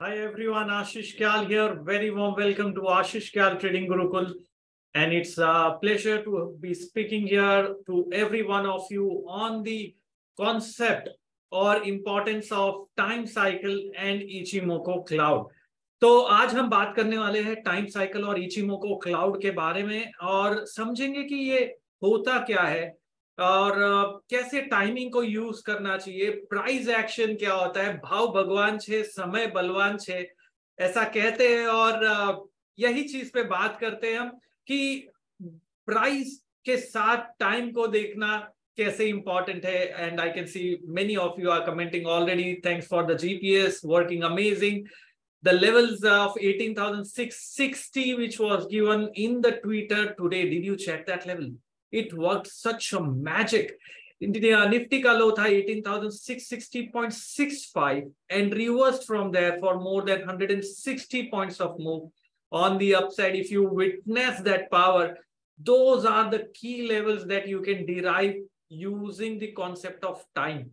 Hi everyone, Ashish Kyal here. Very warm welcome to Ashish Kyal Trading Gurukul. And it's a pleasure to be speaking here to every one of you on the concept or importance of time cycle and Ichimoku cloud. तो आज हम बात करने वाले हैं time cycle और Ichimoku cloud के बारे में और समझेंगे कि ये होता क्या है और कैसे टाइमिंग को यूज़ करना चाहिए? प्राइस एक्शन क्या होता है? भाव भगवान छे समय बलवान छे ऐसा कहते हैं। और यही चीज़ पे बात करते हैं हम कि प्राइस के साथ टाइम को देखना कैसे इंपॉर्टेंट है। And I can see many of you are commenting already thanks for the GPS working amazing the levels of 18,660 which was given in the twitter today did you check that level? it worked such a magic. The uh, Nifty ka low tha 18,660.65 and reversed from there for more than 160 points of move on the upside. If you witness that power, those are the key levels that you can derive using the concept of time.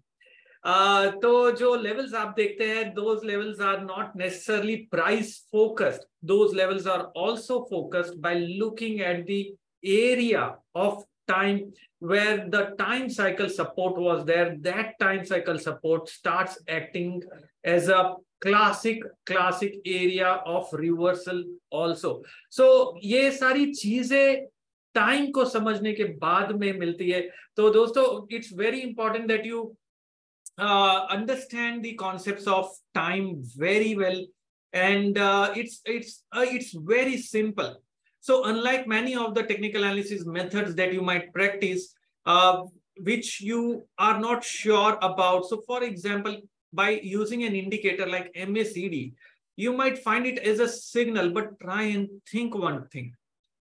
Uh, तो जो levels आप देखते हैं those levels are not necessarily price focused. Those levels are also focused by looking at the area of time where the time cycle support was there, that time cycle support starts acting as a classic classic area of reversal also. So ये सारी चीजें time को समझने के बाद में मिलती है तो दोस्तों it's very important that you understand the concepts of time very well and uh, it's it's uh, it's very simple so unlike many of the technical analysis methods that you might practice, uh, which you are not sure about. So for example, by using an indicator like MACD, you might find it as a signal, but try and think one thing.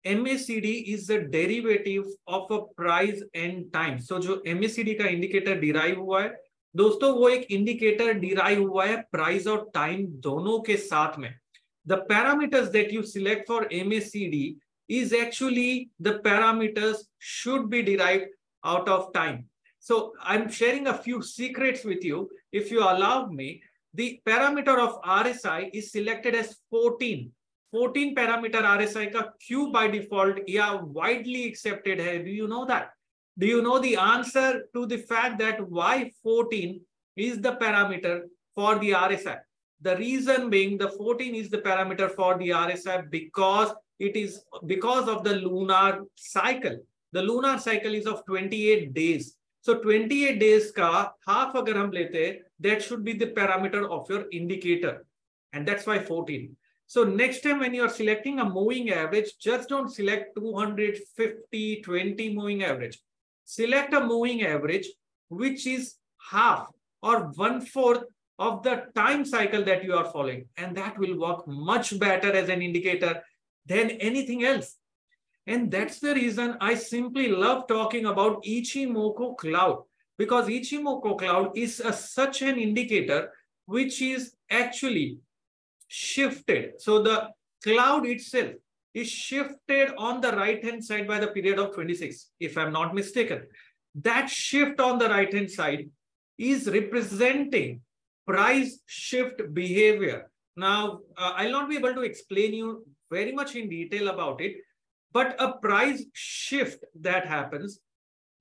MACD is the derivative of a price and time. So जो MACD का indicator derive हुआ है, दोस्तों वो एक indicator derive हुआ है price और time दोनों के साथ में the parameters that you select for MACD is actually the parameters should be derived out of time. So I'm sharing a few secrets with you. If you allow me, the parameter of RSI is selected as 14. 14 parameter RSI ka Q by default yeah widely accepted hai. Do you know that? Do you know the answer to the fact that why 14 is the parameter for the RSI? The reason being the 14 is the parameter for the RSI because it is because of the lunar cycle. The lunar cycle is of 28 days. So 28 days ka half agar hum lete, that should be the parameter of your indicator. And that's why 14. So next time when you are selecting a moving average, just don't select 250, 20 moving average. Select a moving average, which is half or one fourth of the time cycle that you are following. And that will work much better as an indicator than anything else. And that's the reason I simply love talking about Ichimoku cloud because Ichimoku cloud is a, such an indicator which is actually shifted. So the cloud itself is shifted on the right hand side by the period of 26, if I'm not mistaken. That shift on the right hand side is representing price shift behavior. Now, uh, I'll not be able to explain you very much in detail about it, but a price shift that happens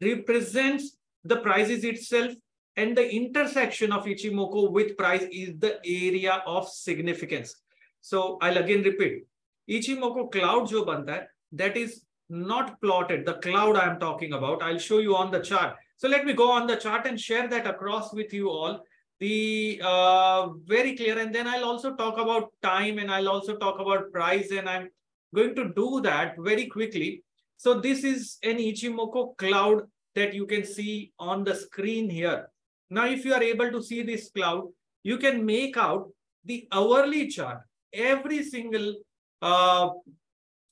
represents the prices itself and the intersection of Ichimoku with price is the area of significance. So I'll again repeat, Ichimoku cloud jo banta that is not plotted, the cloud I'm talking about. I'll show you on the chart. So let me go on the chart and share that across with you all the uh, very clear and then I'll also talk about time and I'll also talk about price and I'm going to do that very quickly. So this is an Ichimoku cloud that you can see on the screen here. Now, if you are able to see this cloud, you can make out the hourly chart. Every single uh,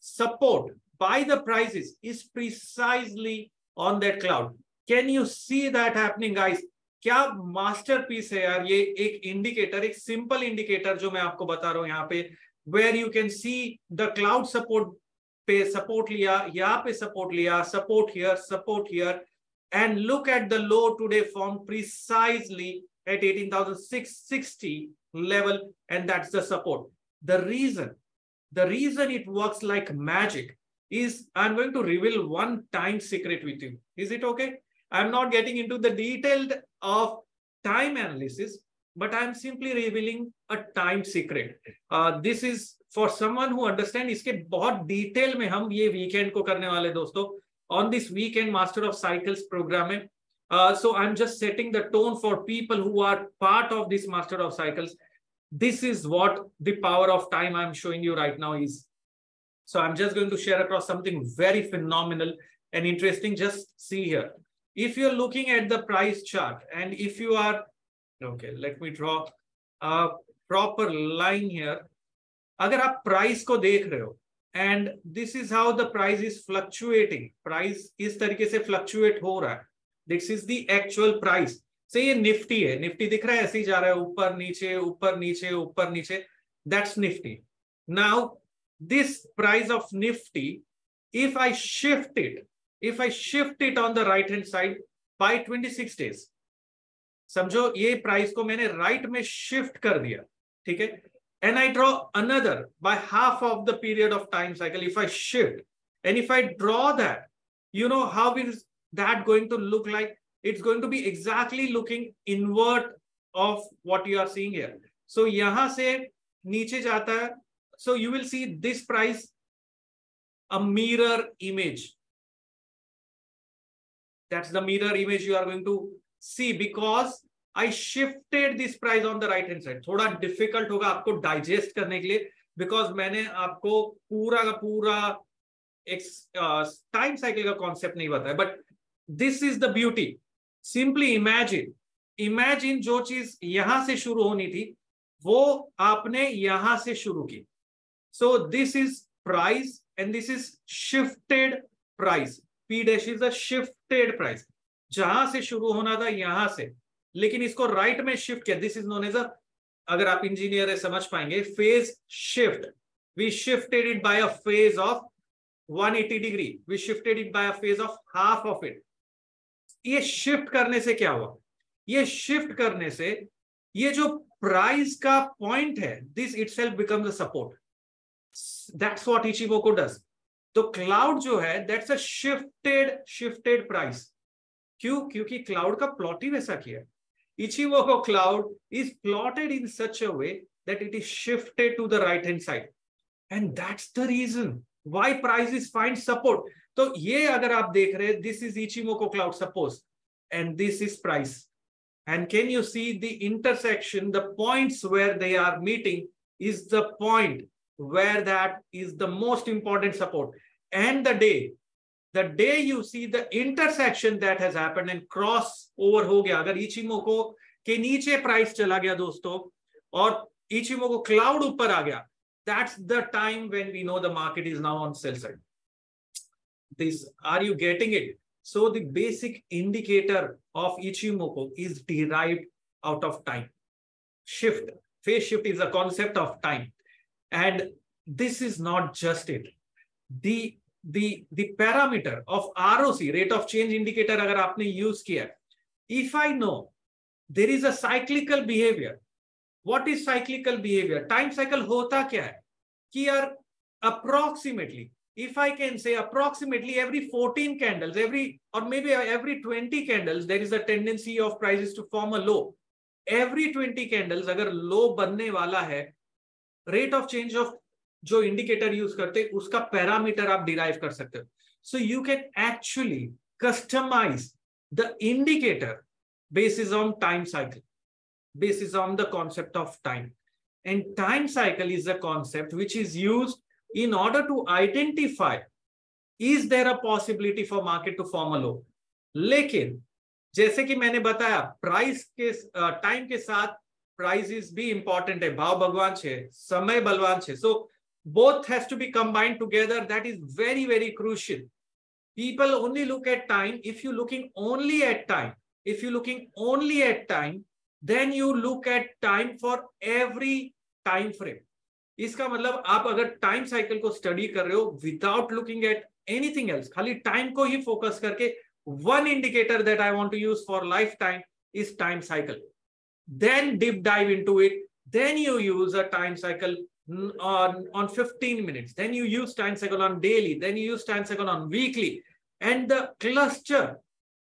support by the prices is precisely on that cloud. Can you see that happening, guys? क्या masterpiece है यार, ये एक indicator एक simple indicator जो मैं आपको बता रहा हूँ यहाँ पे where you can see the cloud support पे सपोर्ट लिया, यहाँ पे सपोर्ट लिया support here support here and look at the low today form precisely at eighteen thousand six sixty level and that the support the reason the reason it work like magic is I am going to reveal one time secret with you is it okay I am not getting into the detailed of time analysis, but I'm simply revealing a time secret. Uh, this is for someone who understand इसके बहुत detail में हम ये weekend को करने वाले दोस्तों on this weekend master of cycles program में uh, so I'm just setting the tone for people who are part of this master of cycles. This is what the power of time I'm showing you right now is. So I'm just going to share across something very phenomenal and interesting. Just see here. If you're looking at the price chart and if you are, okay, let me draw a proper line here. अगर आप price को देख रहे हो and this is how the price is fluctuating price इस तरीके से fluctuate हो रहा है this is the actual price से ये निफ्टी है निफ्टी दिख रहा है ऐसे ही जा रहा है ऊपर नीचे ऊपर नीचे ऊपर नीचे that's Nifty now this price of Nifty if I shift it, if I shift it on the right hand side by 26 days, समझो ये प्राइस को मैंने राइट में शिफ्ट कर दिया ठीक है and I draw another by half of the period of time cycle if I shift and if I draw that you know how is that going to look like? It's going to be exactly looking invert of what you are seeing here. So yahan se niche jata hai. So you will see this price, a mirror image. That's the mirror image you are going to see because I shifted this price on the right hand side. थोड़ा difficult होगा आपको digest करने के लिए because मैंने आपको पूरा का पूरा एक टाइम साइकिल का कॉन्सेप्ट नहीं बताया but this is the beauty simply imagine imagine जो चीज़ यहाँ से शुरू होनी थी, वो आपने यहाँ से शुरू की. So this is price and this is shifted price P dash is a shifted price जहाँ से शुरू होना था, यहाँ से। लेकिन इसको राइट में शिफ्ट किया। This is known as a अगर आप इंजीनियर है, समझ पाएँगे phase shift we shifted it by a phase of 180 degree we shifted it by a phase of half of it ये शिफ्ट करने से क्या हुआ? ये शिफ्ट करने से, ये जो प्राइस का पॉइंट है this itself become the support that's what Ichimoku does तो क्लाउड जो है that's a shifted shifted price क्यों? क्योंकि क्लाउड का प्लॉट ही वैसा किया cloud is plotted in such a a way that it is shifted to the right hand side. And that's the reason why prices find support. तो ये अगर आप देख रहे this is Ichimoku cloud suppose and this is price and can you see the intersection the points where they are meeting is the point where that is the most important support and the day the day you see the intersection that has happened and cross over ho gaya agar ichimoku के नीचे price चला गया दोस्तों और Ichimoku cloud ऊपर आ गया that's the time when we know the market is now on sell side this are you getting it so the basic indicator of ichimoku is derived out of time shift phase shift is a concept of time and this is not just it the the the parameter of roc rate of change indicator agar aapne use kiya if i know there is a cyclical behavior what is cyclical behavior time cycle hota kya hai ki yaar approximately if I can say approximately every 14 candles, every or maybe every 20 candles, there is a tendency of prices to form a low. Every 20 candles, अगर low बनने वाला है, rate of change of जो indicator use करते हैं उसका parameter आप derive कर सकते हो। So you can actually customize the indicator basis on time cycle basis on the concept of time and time cycle is a concept which is use in order to identify is there a possibility for market to form a low लेकिन जैसे कि मैंने बताया price के time के साथ price भी important है भाव भगवान छे समय बलवान छे। So so, both has to be combined together that is very very crucial people only look at time if you looking only at time if you looking only at time then you look at time for every time frame इसका मतलब आप अगर time cycle को study कर रहे हो without looking at anything else खाली time को ही फोकस करके one indicator that I want to use for life time is time cycle then dip dive into it then you use a time cycle on, on 15 minutes, then you use time cycle on daily, then you use time cycle on weekly. And the cluster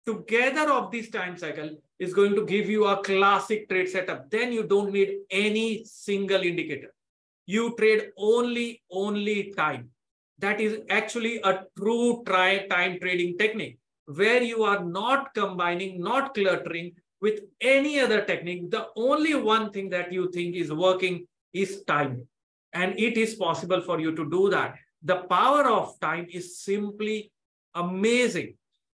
together of this time cycle is going to give you a classic trade setup. Then you don't need any single indicator. You trade only, only time. That is actually a true try time trading technique where you are not combining, not cluttering with any other technique. The only one thing that you think is working is time. And it is possible for you to do that. The power of time is simply amazing.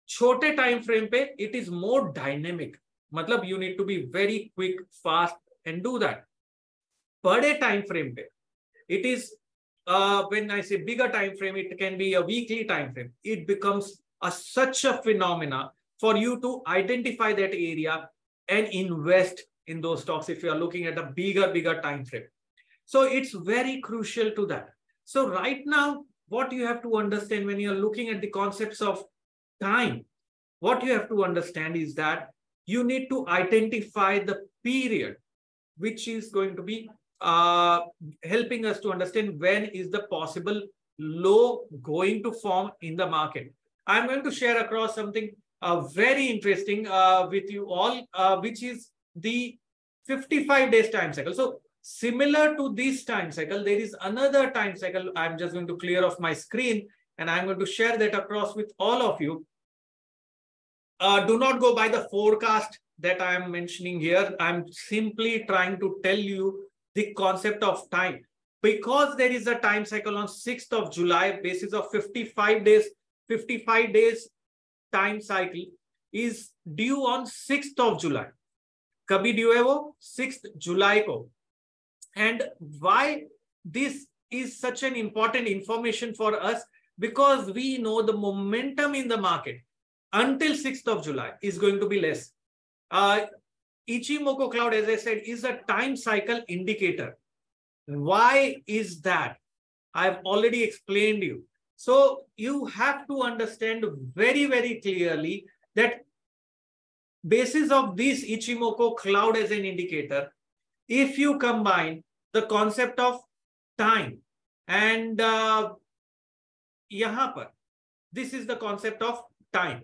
छोटे time frame पे it is more dynamic मतलब you need to be very quick fast and do that बड़े time frame पे it is uh, when I say bigger time frame, it can be a weekly time frame. It becomes a, such a phenomena for you to identify that area and invest in those stocks if you are looking at a bigger, bigger time frame. so it's very crucial to that. So right now, what you have to understand when you're looking at the concepts of time, what you have to understand is that you need to identify the period which is going to be uh, helping us to understand when is the possible low going to form in the market. I'm going to share across something uh, very interesting uh, with you all, uh, which is the 55 days time cycle. So similar to this time cycle, there is another time cycle. I'm just going to clear off my screen and I'm going to share that across with all of you. Uh, do not go by the forecast that I am mentioning here. I'm simply trying to tell you the concept of time. Because there is a time cycle on 6th of July, basis of 55 days, 55 days time cycle is due on 6th of July. कभी due है वो 6th July को. and why this is such an important information for us? Because we know the momentum in the market until 6th of July is going to be less. Uh, Ichimoku cloud, as I said, is a time cycle indicator. Why is that? I've already explained you. So you have to understand very, very clearly that basis of this Ichimoku cloud as an indicator, if you combine the concept of time and uh, this is the concept of time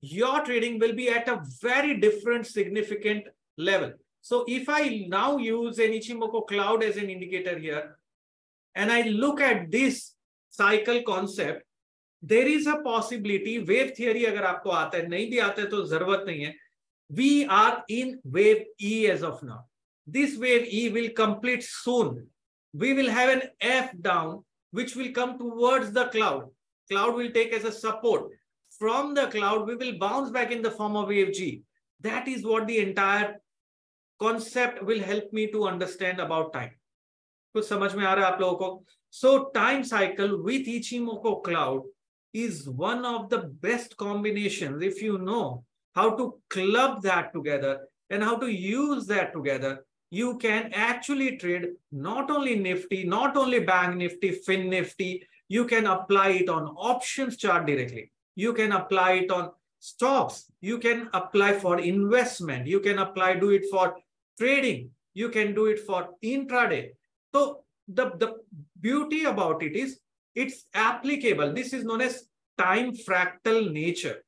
your trading will be at a very different significant level. So if I now use an Ichimoku cloud as an indicator here, and I look at this cycle concept, there is a possibility, wave theory hai to zarurat nahi hai. We are in wave E as of now. This wave E will complete soon. We will have an F down, which will come towards the cloud. Cloud will take as a support from the cloud, we will bounce back in the form of wave G. That is what the entire concept will help me to understand about time. कुछ समझ में आ रहा है आप लोगों को so time cycle with Ichimoku cloud is one of the best combinations if you know how to club that together and how to use that together you can actually trade not only nifty not only bank nifty fin nifty you can apply it on options chart directly you can apply it on stocks. You can apply for investment. You can apply, do it for trading. You can do it for intraday. So the, the beauty about it is it's applicable. This is known as time fractal nature.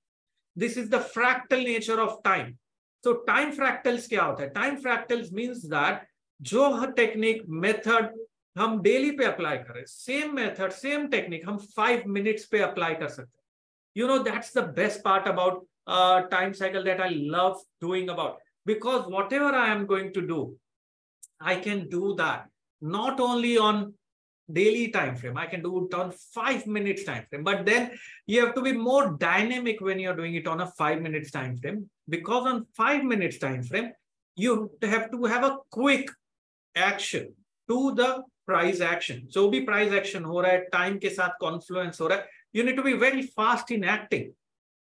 This is the fractal nature of time. तो time fractals क्या होता है? Time fractals means that जो technique method हम daily पे apply करें same method same technique हम five minutes पे अप्लाई कर सकते हैं। You know that's the best part about time cycle that I love doing about because whatever I am going to do I can do that not only on daily time frame. I can do it on five minutes time frame. But then you have to be more dynamic when you're doing it on a five minutes time frame because on five minutes time frame you have to have a quick action to the price action. So be price action ho raha time ke sath confluence ho raha you need to be very fast in acting.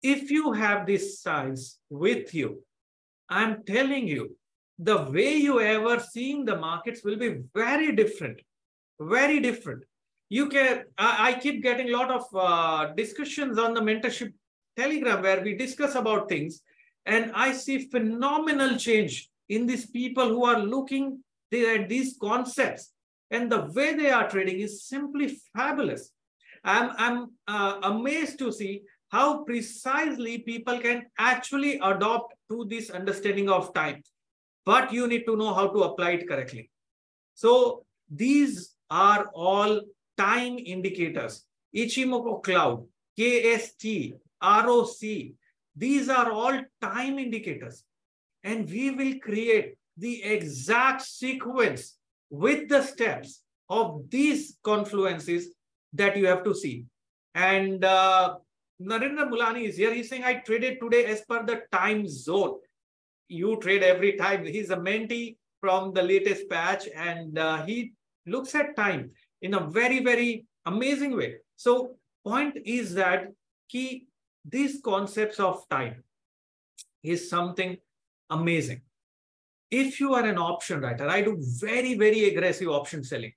If you have this size with you i'm telling you the way you ever seeing the markets will be very different very different. You can, I, I keep getting a lot of uh, discussions on the mentorship telegram where we discuss about things and I see phenomenal change in these people who are looking at these concepts and the way they are trading is simply fabulous. I'm, I'm uh, amazed to see how precisely people can actually adopt to this understanding of time. But you need to know how to apply it correctly. So these are all time indicators. Ichimoku Cloud, KST, ROC, these are all time indicators. And we will create the exact sequence with the steps of these confluences that you have to see. And uh, Narendra Mulani is here. He's saying, I traded today as per the time zone. You trade every time. He's a mentee from the latest patch and uh, he looks at time in a very, very amazing way. So point is that key, these concepts of time is something amazing. If you are an option writer, I do very, very aggressive option selling.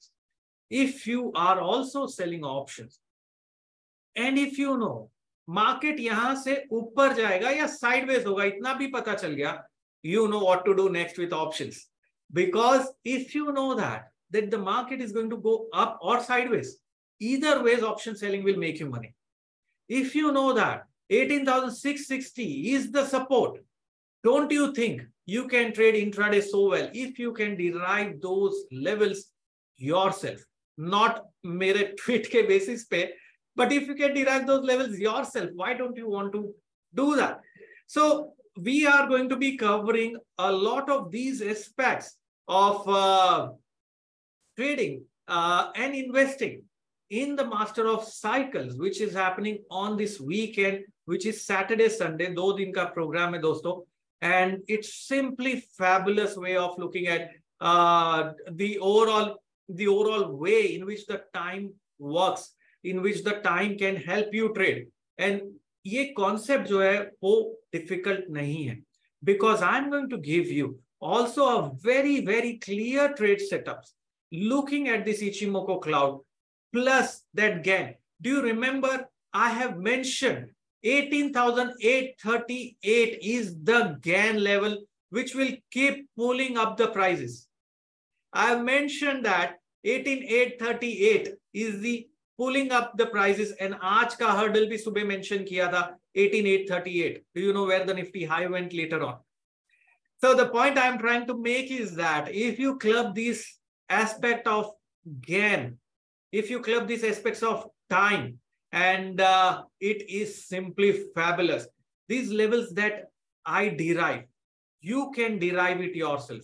If you are also selling options, and if you know market यहां से ऊपर जाएगा या sideways होगा इतना भी पता चल गया you know what to do next with options because if you know that that the market is going to go up or sideways. Either ways, option selling will make you money. If you know that 18,660 is the support, don't you think you can trade intraday so well if you can derive those levels yourself, not mere tweet ke basis pe, but if you can derive those levels yourself, why don't you want to do that? So we are going to be covering a lot of these aspects of uh, trading uh, and investing in the master of cycles, which is happening on this weekend, which is Saturday, Sunday, do din ka program hai dosto. And it's simply fabulous way of looking at uh, the overall the overall way in which the time works in which the time can help you trade and ये concept जो है वो difficult नहीं है because I'm going to give you also a very very clear trade setups looking at this Ichimoku cloud plus that Gann. Do you remember I have mentioned 18,838 is the Gann level which will keep pulling up the prices. I have mentioned that 18,838 is the pulling up the prices and aaj ka hurdle bhi subah mention kiya tha 18838 do you know where the nifty high went later on so the point i'm trying to make is that if you club this aspect of Gann if you club these aspects of time and uh, it is simply fabulous these levels that i derive you can derive it yourself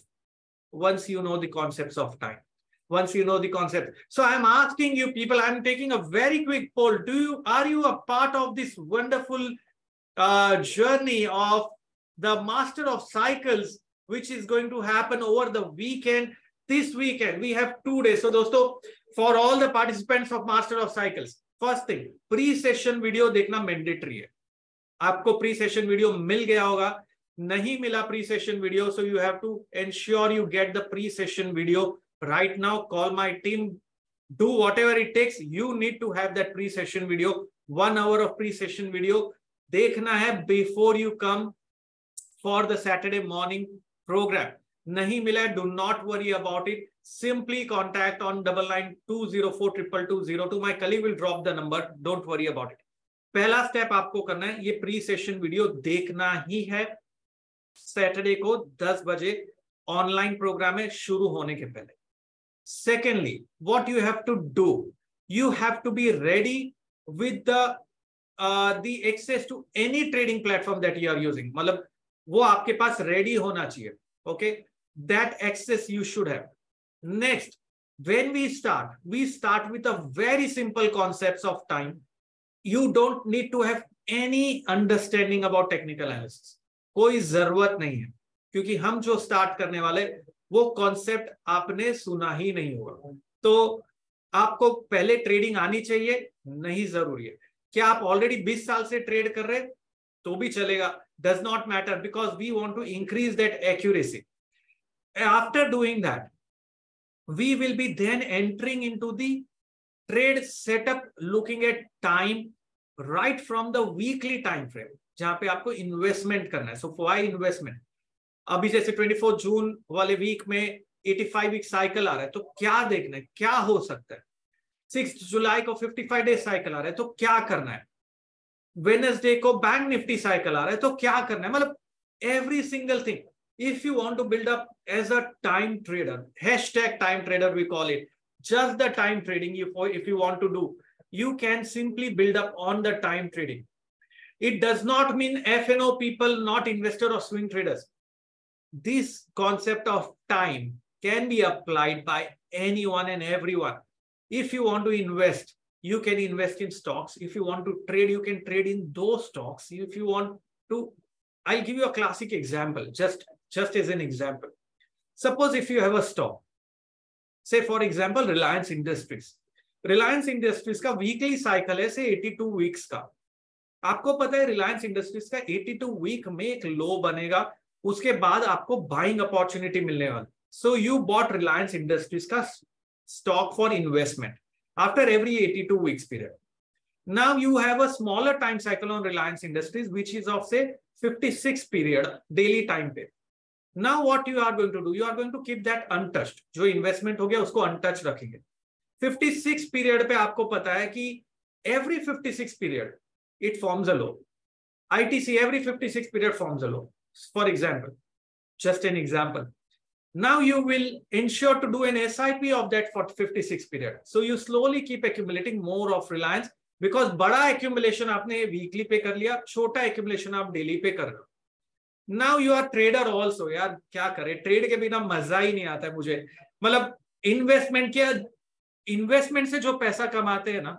once you know the concepts of time once you know the concept. So I'm asking you people, I'm taking a very quick poll. Do you, are you a part of this wonderful uh, journey of the master of cycles, which is going to happen over the weekend? this weekend, we have two days. So dosto for all the participants of master of cycles first thing pre session video देखना mandatory है। आपको pre session video मिल गया होगा। नहीं मिला pre session video so you have to ensure you get the pre session video right now call my team do whatever it takes you need to have that pre session video one hour of pre session video देखना है before you come for the Saturday morning program नहीं मिला है do not worry about it simply contact on double nine two zero four triple two zero two my colleague will drop the number don't worry about it पहला step आपको करना है, ये pre session video देखना ही है। Saturday को दस बजे ऑनलाइन प्रोग्राम है शुरू होने के पहले। Secondly what you have to do you have to be ready with the access to any trading platform that you are using मतलब वो आपके पास रेडी होना चाहिए okay okay? That access you should have. Next, when we start, we start with a very simple concepts of time. You don't need to have any understanding about technical analysis. कोई ज़रूरत नहीं है क्योंकि हम जो start करने वाले वो कॉन्सेप्ट आपने सुना ही नहीं होगा तो आपको पहले ट्रेडिंग आनी चाहिए नहीं ज़रूरी है क्या आप ऑलरेडी 20 साल से ट्रेड कर रहे तो भी चलेगा does not matter because we want to increase that accuracy doing that we will be then entering into the trade setup looking at time right from the weekly time frame जहाँ पे आपको investment करना है। सो Y investment अभी जैसे 24 जून वाले week में 85 week cycle आ रहा है तो क्या देखना है? क्या हो सकता है? सिक्स जुलाई को 55 डे साइकिल आ रहा है तो क्या करना है? वेनसडे को बैंक निफ्टी साइकिल आ रहा है तो क्या करना है? मतलब every single thing if you want to build up as a time trader hashtag time trader we call it just the time trading if, if you want to do you can simply build up on the time trading it does not mean fno people not investor or swing traders this concept of time can be applied by anyone and everyone if you want to invest you can invest in stocks. If you want to trade, you can trade in those stocks. If you want to, I'll give you a classic example, just, just as an example. Suppose if you have a stock, say for example, Reliance Industries. Reliance Industries का weekly cycle है से 82 weeks का आपको पता है रिलायंस इंडस्ट्रीज़ का 82 week में एक लो बनेगा उसके बाद आपको बाइंग अपॉर्चुनिटी मिलने वाली so you bought Reliance Industries का stock for investment after every 82 weeks period. Now you have a smaller time cycle on Reliance Industries, which is of say 56 period daily time period. Now what you are going to do you are going to keep that untouched जो investment हो गया, उसको untouched रखेंगे। 56 period पे आपको पता है कि every 56 period it forms a low ITC every 56 period forms a low for example just an example now you will ensure to do an SIP of that for 56 period so you slowly keep accumulating more of Reliance because बड़ा accumulation आपने weekly पे कर लिया, छोटा accumulation आप daily पे कर रहे हो। Now you are trader also यार, क्या करे? ट्रेड के बिना मज़ा ही नहीं आता है मुझे। मतलब इन्वेस्टमेंट के इन्वेस्टमेंट से जो पैसा कमाते हैं ना,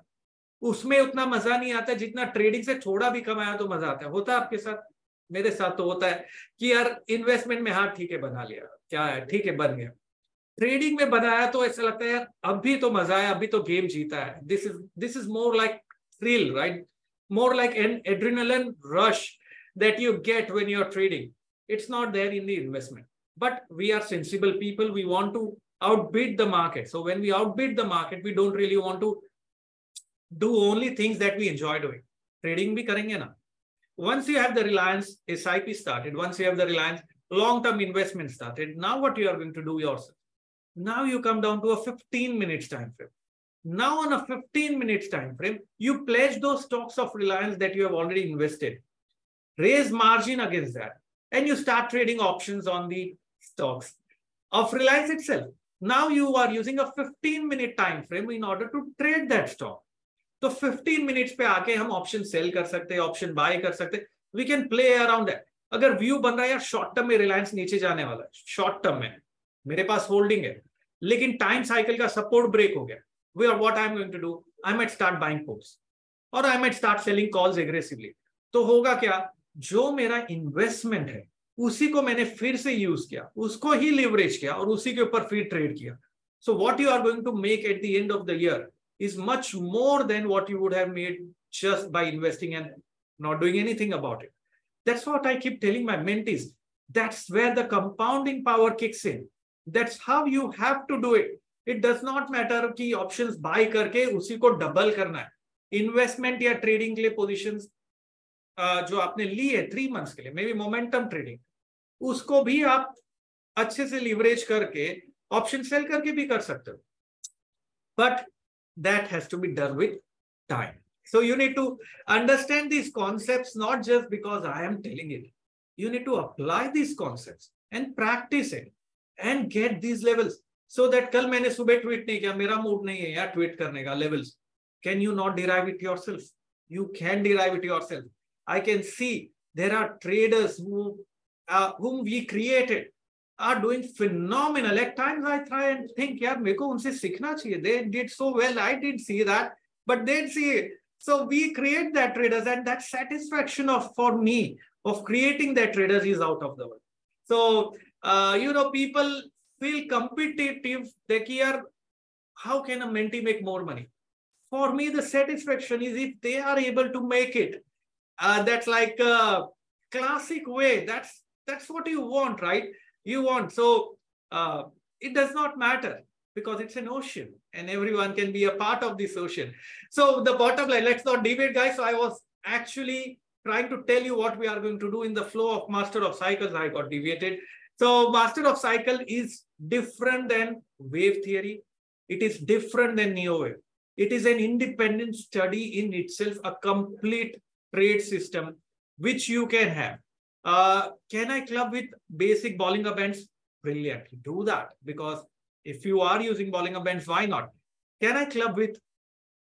उसमें उतना मज़ा नहीं आता जितना ट्रेडिंग से थोड़ा भी कमाया तो मज़ा आता है। होता है आपके साथ? मेरे साथ तो होता है कि यार इन्वेस्टमेंट में हाँ ठीक है, बना लिया। क्या है? ठीक है, बन गया। ट्रेडिंग में बनाया तो ऐसा लगता है यार अभी तो मज़ा है अभी तो गेम जीता है। This is this is more like thrill right more like an adrenaline rush that you get when you're trading it's not there in the investment but we are sensible people we want to outbid the market so when we outbid the market we don't really want to do only things that we enjoy doing trading bhi karenge na once you have the reliance sip started once you have the reliance long-term investment started. Now what you are going to do yourself? Now you come down to a 15 minutes time frame. Now on a 15 minutes time frame, you pledge those stocks of Reliance that you have already invested. Raise margin against that. And you start trading options on the stocks of Reliance itself. Now you are using a 15 minute time frame in order to trade that stock. So 15 minutes पे आके हम option sell कर सकते हैं option buy कर सकते. हैं we can play around that अगर व्यू बन रहा है यार शॉर्ट टर्म में रिलायंस नीचे जाने वाला है शॉर्ट टर्म में। मेरे पास होल्डिंग है। लेकिन टाइम साइकिल का सपोर्ट ब्रेक हो गया। We are what I am going to do I might start buying puts और I might start selling calls aggressively तो होगा क्या? जो मेरा इन्वेस्टमेंट है उसी को मैंने फिर से यूज़ किया उसको ही लिवरेज किया और उसी के ऊपर फिर ट्रेड किया so what you are going to make at the end of the year is much more than what you would have made just by investing and not doing anything about it. That's what I keep telling my mentees. That's where the compounding power kicks in. That's how you have to do it. It does not matter कि options buy करके उसी को double करना है investment या trading के लिए positions जो आपने ली है थ्री मंथ्स के लिए मे बी मोमेंटम ट्रेडिंग उसको भी आप अच्छे से लिवरेज करके ऑप्शन सेल करके भी कर सकते हो। But that has to be done with time so you need to understand this concept not just because I am telling it you need to apply this concept and practice it and get these levels so that कल मैंने सुबह tweet नहीं किया, मेरा mood नहीं है यार tweet करने का levels can you not derive it yourself you can derive it yourself I can see there are traders who uh, whom we created are doing phenomenal. At times I try and think, yeah, meko unse sikhna chahiye. They did so well. I didn't see that, but they'd see it. So we create that traders and that satisfaction of for me of creating that traders is out of the world. So, uh, you know, people feel competitive. They care, how can a mentee make more money? For me, the satisfaction is if they are able to make it. Uh, that's like a classic way. That's that's what you want, right? You want. So uh, it does not matter because it's an ocean and everyone can be a part of this ocean. So the bottom line, let's not debate, guys. So I was actually trying to tell you what we are going to do in the flow of master of cycles. I got deviated. So master of cycle is different than wave theory. It is different than neo wave. It is an independent study in itself, a complete trade system, which you can have. Uh, can I club with basic Bollinger Bands? Brilliant. Do that because if you are using Bollinger Bands, why not? Can I club with,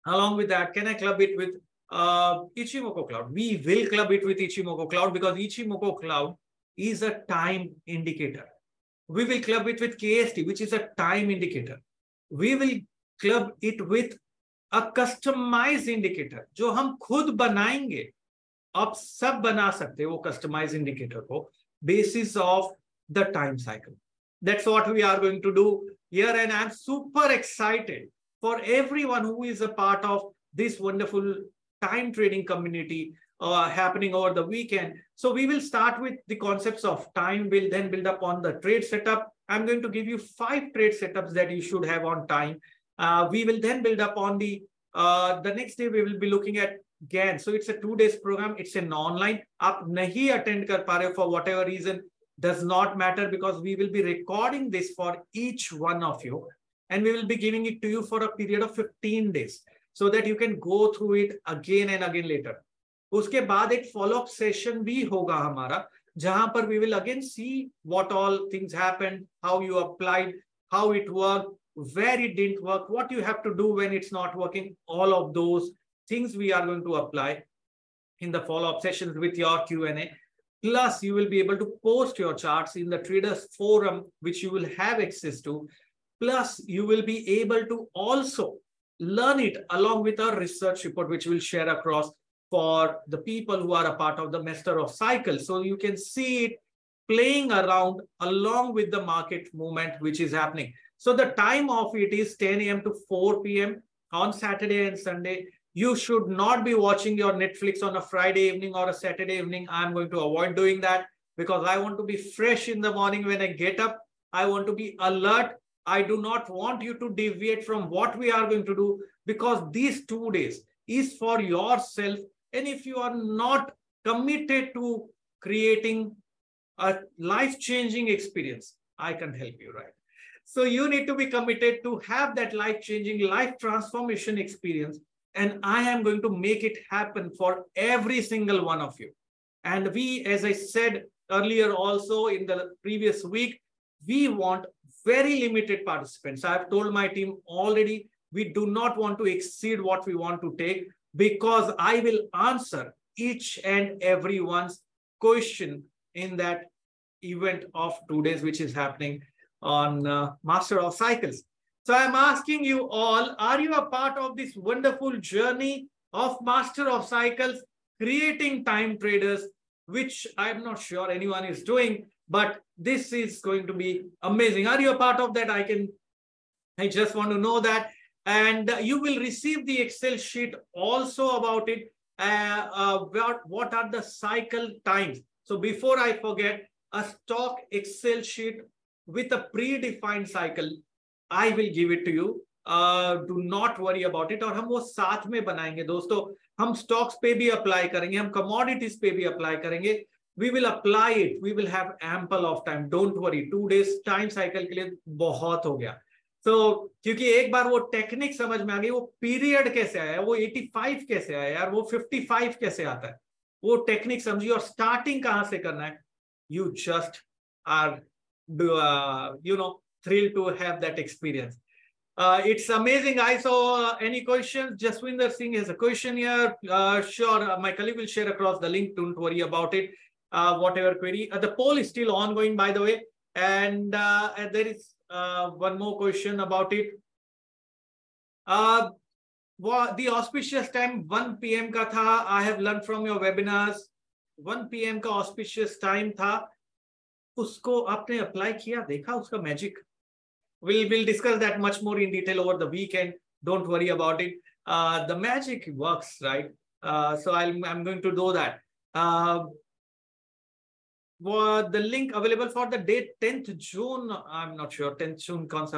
along with that, can I club it with uh, Ichimoku Cloud? We will club it with Ichimoku Cloud because Ichimoku Cloud is a time indicator. We will club it with KST, which is a time indicator. We will club it with a customized indicator, जो हम खुद बनाएंगे आप सब बना सकते हो customise indicator को basis of the time cycle. That's what we are going to do here. And I'm super excited for everyone who is a part of this wonderful time trading community uh, happening over the weekend. So we will start with the concepts of time, we'll then build up on the trade setup. I'm going to give you five trade setups that you should have on time. uh, we will then build up on the, uh, the next day we will be looking at Gann. So it's a two days program. It's an online. Up nahi attend kar pare for whatever reason does not matter because we will be recording this for each one of you. And we will be giving it to you for a period of 15 days so that you can go through it again and again later. उसके बाद एक follow up session भी होगा हमारा जहां पर we will again see what all things happened how you applied how it where it didn't work, what you have to do when it's not working, all of those things we are going to apply in the follow-up sessions with your Q&A. Plus, you will be able to post your charts in the traders forum, which you will have access to. Plus, you will be able to also learn it along with our research report, which we'll share across for the people who are a part of the master of cycle. So you can see it playing around along with the market movement which is happening. So the time of it is 10 a.m. to 4 p.m. on Saturday and Sunday. You should not be watching your Netflix on a Friday evening or a Saturday evening. I'm going to avoid doing that because I want to be fresh in the morning when I get up. I want to be alert. I do not want you to deviate from what we are going to do because these two days is for yourself and if you are not committed to creating a life-changing experience, I can help you, right? So you need to be committed to have that life-changing, life transformation experience. And I am going to make it happen for every single one of you. And we, as I said earlier also in the previous week, we want very limited participants. I've told my team already, we do not want to exceed what we want to take because I will answer each and everyone's question in that event of two days, which is happening on uh, Master of Cycles. So I'm asking you all, are you a part of this wonderful journey of Master of Cycles, creating time traders, which I'm not sure anyone is doing, but this is going to be amazing. Are you a part of that? I can, I just want to know that and you will receive the Excel sheet also about it. Uh, uh, what, what are the cycle times? So before I forget, a stock Excel sheet with a predefined cycle, I will give it to you. Uh, do not worry about it. और हम वो साथ में बनाएँगे दोस्तों हम stocks पे भी apply करेंगे हम commodities पे भी apply करेंगे we will apply it we will have ample of time don't worry two days time cycle के लिए बहुत हो गया तो so, क्योंकि एक बार वो टेक्निक समझ में आ गई वो पीरियड कैसे आया वो 85 कैसे आया यार वो 55 कैसे आता है वो टेक्निक समझिए और स्टार्टिंग कहाँ से करना है you just are uh, you know, thrilled to have that experience. Uh, it's amazing. I saw uh, any questions. Jaswinder Singh has a question here. Uh, sure, uh, my colleague will share across the link. Don't worry about it. Uh, whatever query. Uh, the poll is still ongoing, by the way. And there is one more question about it. the auspicious time 1 p.m. ka tha. I have learned from your webinars. 1 p.m. ka auspicious time tha. उसको आपने apply किया देखा उसका magic. We'll we'll discuss that much more in detail over the weekend. Don't worry about it. Uh, the magic works, right? Uh, so i am I'm going to do that. Uh, the link available for the date 10th June. I'm not sure 10th June kaun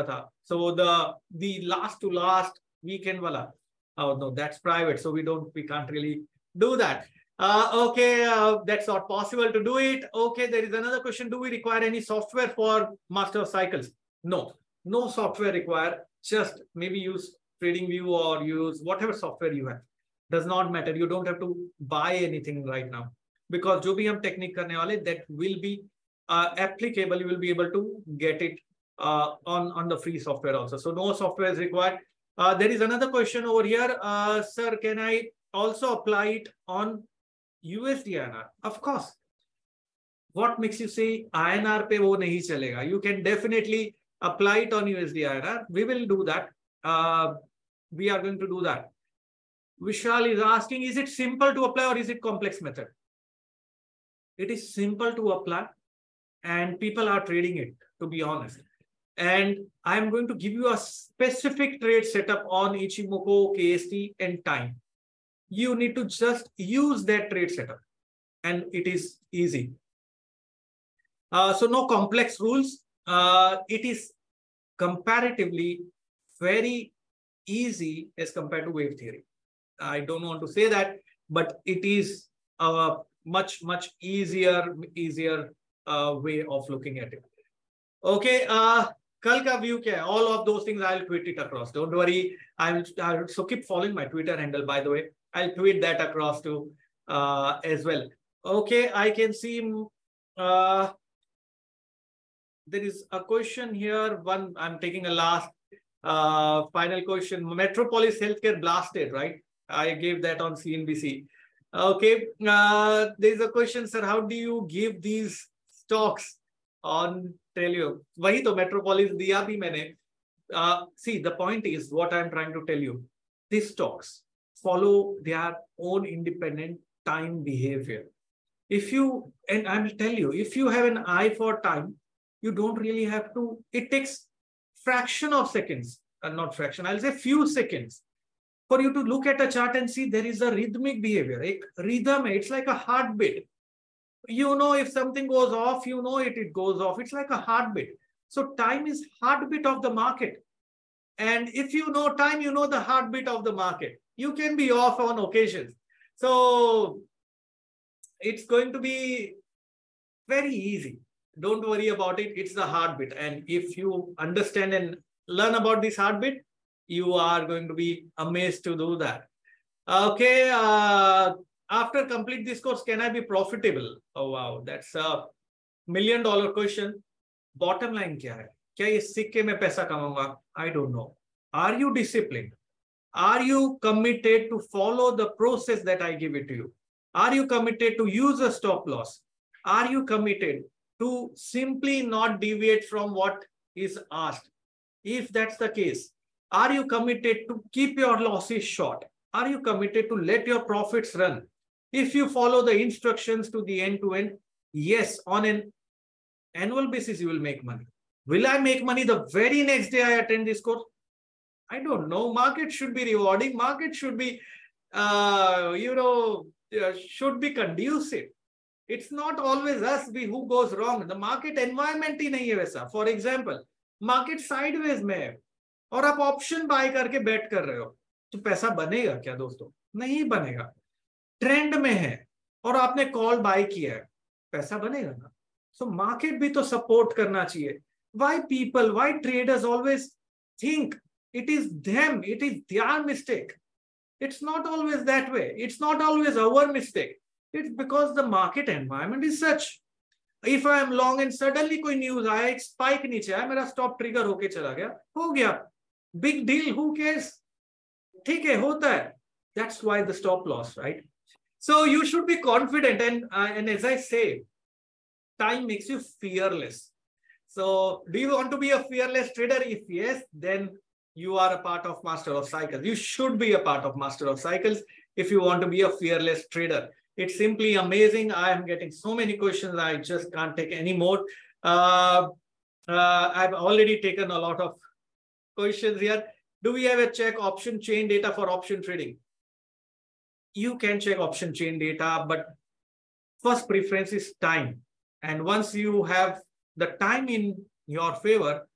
So the the last to last weekend wala. Oh no, that's private, so we don't we can't really do that. Uh, okay, uh, that's not possible to do it. Okay, there is another question. Do we require any software for master of cycles? No, no software required. Just maybe use TradingView or use whatever software you have. Does not matter. You don't have to buy anything right now because जो भी हम technique करने वाले that will be uh, applicable. You will be able to get it uh, on on the free software also. So no software is required. Uh, there is another question over here. Uh, sir, can I also apply it on USD? Of course. What makes you say INR pe wo nahi chalega? You can definitely apply it on USD. We will do that. Uh, we are going to do that. Vishal is asking, is it simple to apply or is it complex method? It is simple to apply and people are trading it, to be honest. And I'm going to give you a specific trade setup on Ichimoku, KST, and time You need to just use that trade setup, and it is easy. Uh, so no complex rules. Uh, it is comparatively very easy as compared to wave theory. I don't want to say that, but it is a much, much easier, easier uh, way of looking at it. Okay, uh, कल का view क्या है all of those things I will tweet it across don't worry I will so keep following my Twitter handle by the way I will tweet that across to as well okay i can see uh, there is a question here one i'm taking a last uh, final question metropolis healthcare blasted right i gave that on cnbc okay uh, there's a question sir how do you give these stocks on tell you वही तो metropolis दिया भी मैंने uh, see the point is what I'm trying to tell you these stocks follow their own independent time behavior. If you and I will tell you if you have an eye for time you don't really have to it takes fraction of seconds uh, not fraction I'll say few seconds for you to look at a chart and see there is a rhythmic behavior a rhythm it's like a heartbeat. You know if something goes off you know it it goes off it's like a heartbeat. So time is heartbeat of the market. And if you know time you know the heartbeat of the market you can be off on occasions so it's going to be very easy don't worry about it it's the heartbeat and if you understand and learn about this heartbeat you are going to be amazed to do that okay uh, after complete this course, can I be profitable? Oh, wow. That's a million dollar question. Bottom line क्या है क्या ये सीख के मैं पैसा कमाऊंगा I don't know. Are you disciplined? are you committed to follow the process that I give it to you? Are you committed to use a stop loss? Are you committed to simply not deviate from what is asked? If that's the case, are you committed to keep your losses short? Are you committed to let your profits run? If you follow the instructions to the end to end, yes, on an annual basis, you will make money. Will I make money the very next day I attend this course? I don't know. Market should be rewarding. Market should be, uh, you know, uh, should be conducive. It's not always us be who goes wrong. The market environment ही नहीं है वैसा. For example, market sideways में है और आप option buy करके bet कर रहे हो तो पैसा बनेगा क्या दोस्तों नहीं बनेगा ट्रेंड में है और आपने कॉल बाय किया है पैसा बनेगा ना सो so, मार्केट भी तो सपोर्ट करना चाहिए why people why traders always think it is them it is their mistake it's not always that way it's not always our mistake it's because the market environment is such if i am long and suddenly कोई news आया एक spike नीचे आया मेरा stop trigger होके चला गया हो गया बिग डील हु केयर्स ठीक है होता है that's why the stop loss right So you should be confident. And, uh, and as I say, time makes you fearless. So do you want to be a fearless trader? If yes, then you are a part of Master of Cycles. You should be a part of Master of Cycles if you want to be a fearless trader. It's simply amazing. I am getting so many questions. I just can't take any more. Uh, uh, I've already taken a lot of questions here. Do we have a check option chain data for option trading? you can check option chain data, but first preference is time. And once you have the time in your favor,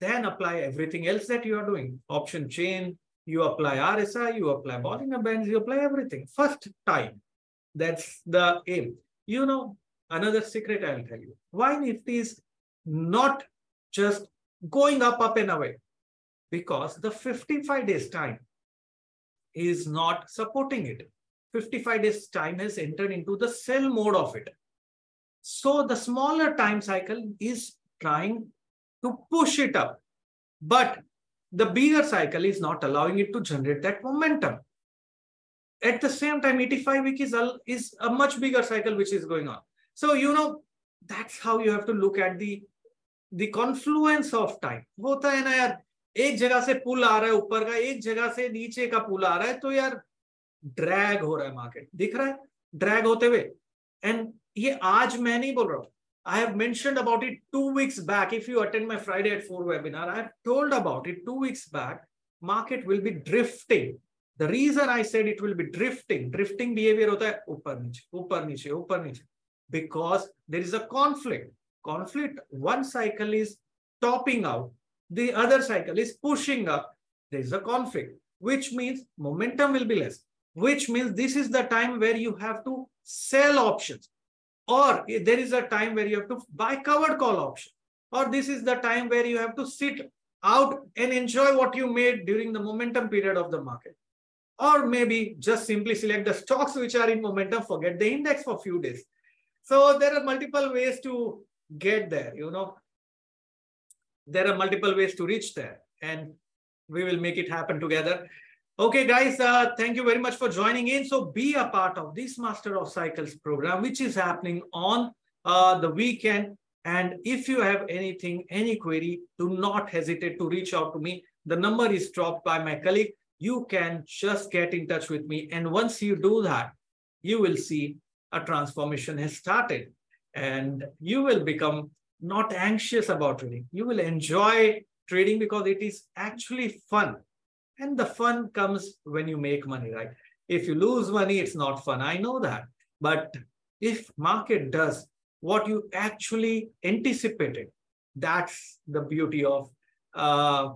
then apply everything else that you are doing. Option chain, you apply RSI, you apply Bollinger Bands, you apply everything. First time. That's the aim. You know, another secret I'll tell you. Why Nifty is not just going up, up and away? Because the 55 days time is not supporting it. 55 days time has entered into the sell mode of it. So the smaller time cycle is trying to push it up. But the bigger cycle is not allowing it to generate that momentum. At the same time, 85 week is a, is a much bigger cycle which is going on. So, you know, that's how you have to look at the the confluence of time. होता है ना यार एक जगह से पुल आ रहा है ऊपर का एक जगह से नीचे का पुल आ रहा है तो यार ड्रैग हो रहा है मार्केट दिख रहा है ड्रैग होते हुए एंड ये आज मैं नहीं बोल रहा हूँ I have mentioned about it two weeks back. If you attend my Friday at 4 webinar, I have told about it two weeks back. Market will be drifting. The reason I said it will be drifting, drifting behavior hota hai upar niche, because there is a conflict. Conflict, one cycle is topping out, the other cycle is pushing up. There is a conflict, which means momentum will be less, which means this is the time where you have to sell options or there is a time where you have to buy covered call option. Or this is the time where you have to sit out and enjoy what you made during the momentum period of the market. Or maybe just simply select the stocks which are in momentum forget the index for a few days. So there are multiple ways to get there you know. There are multiple ways to reach there and we will make it happen together Okay, guys, uh, thank you very much for joining in. So be a part of this Master of Cycles program, which is happening on uh, the weekend. And if you have anything, any query, do not hesitate to reach out to me. The number is dropped by my colleague. You can just get in touch with me. And once you do that, you will see a transformation has started and you will become not anxious about trading. You will enjoy trading because it is actually fun and the fun comes when you make money, right? If you lose money, it's not fun. I know that. But if market does what you actually anticipated, that's the beauty of uh,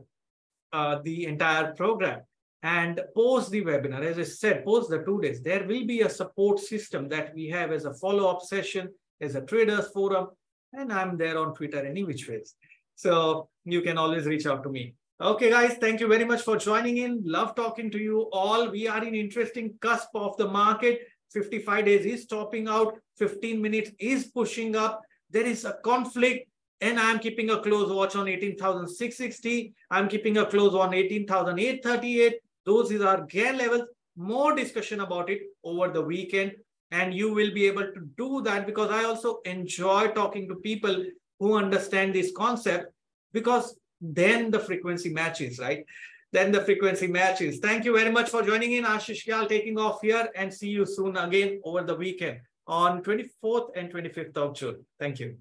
uh, the entire program. And post the webinar, as I said, post the two days, there will be a support system that we have as a follow-up session, as a traders forum, and I'm there on Twitter any which ways. So you can always reach out to me. Okay, guys, thank you very much for joining in. Love talking to you all. We are in interesting cusp of the market. 55 days is topping out. 15 minutes is pushing up. There is a conflict and I'm keeping a close watch on 18,660. I'm keeping a close on 18,838. Those are Gann levels. More discussion about it over the weekend. And you will be able to do that because I also enjoy talking to people who understand this concept because then the frequency matches, right? Then the frequency matches. Thank you very much for joining in. Ashish Kyal taking off here and see you soon again over the weekend on 24th and 25th of June. Thank you.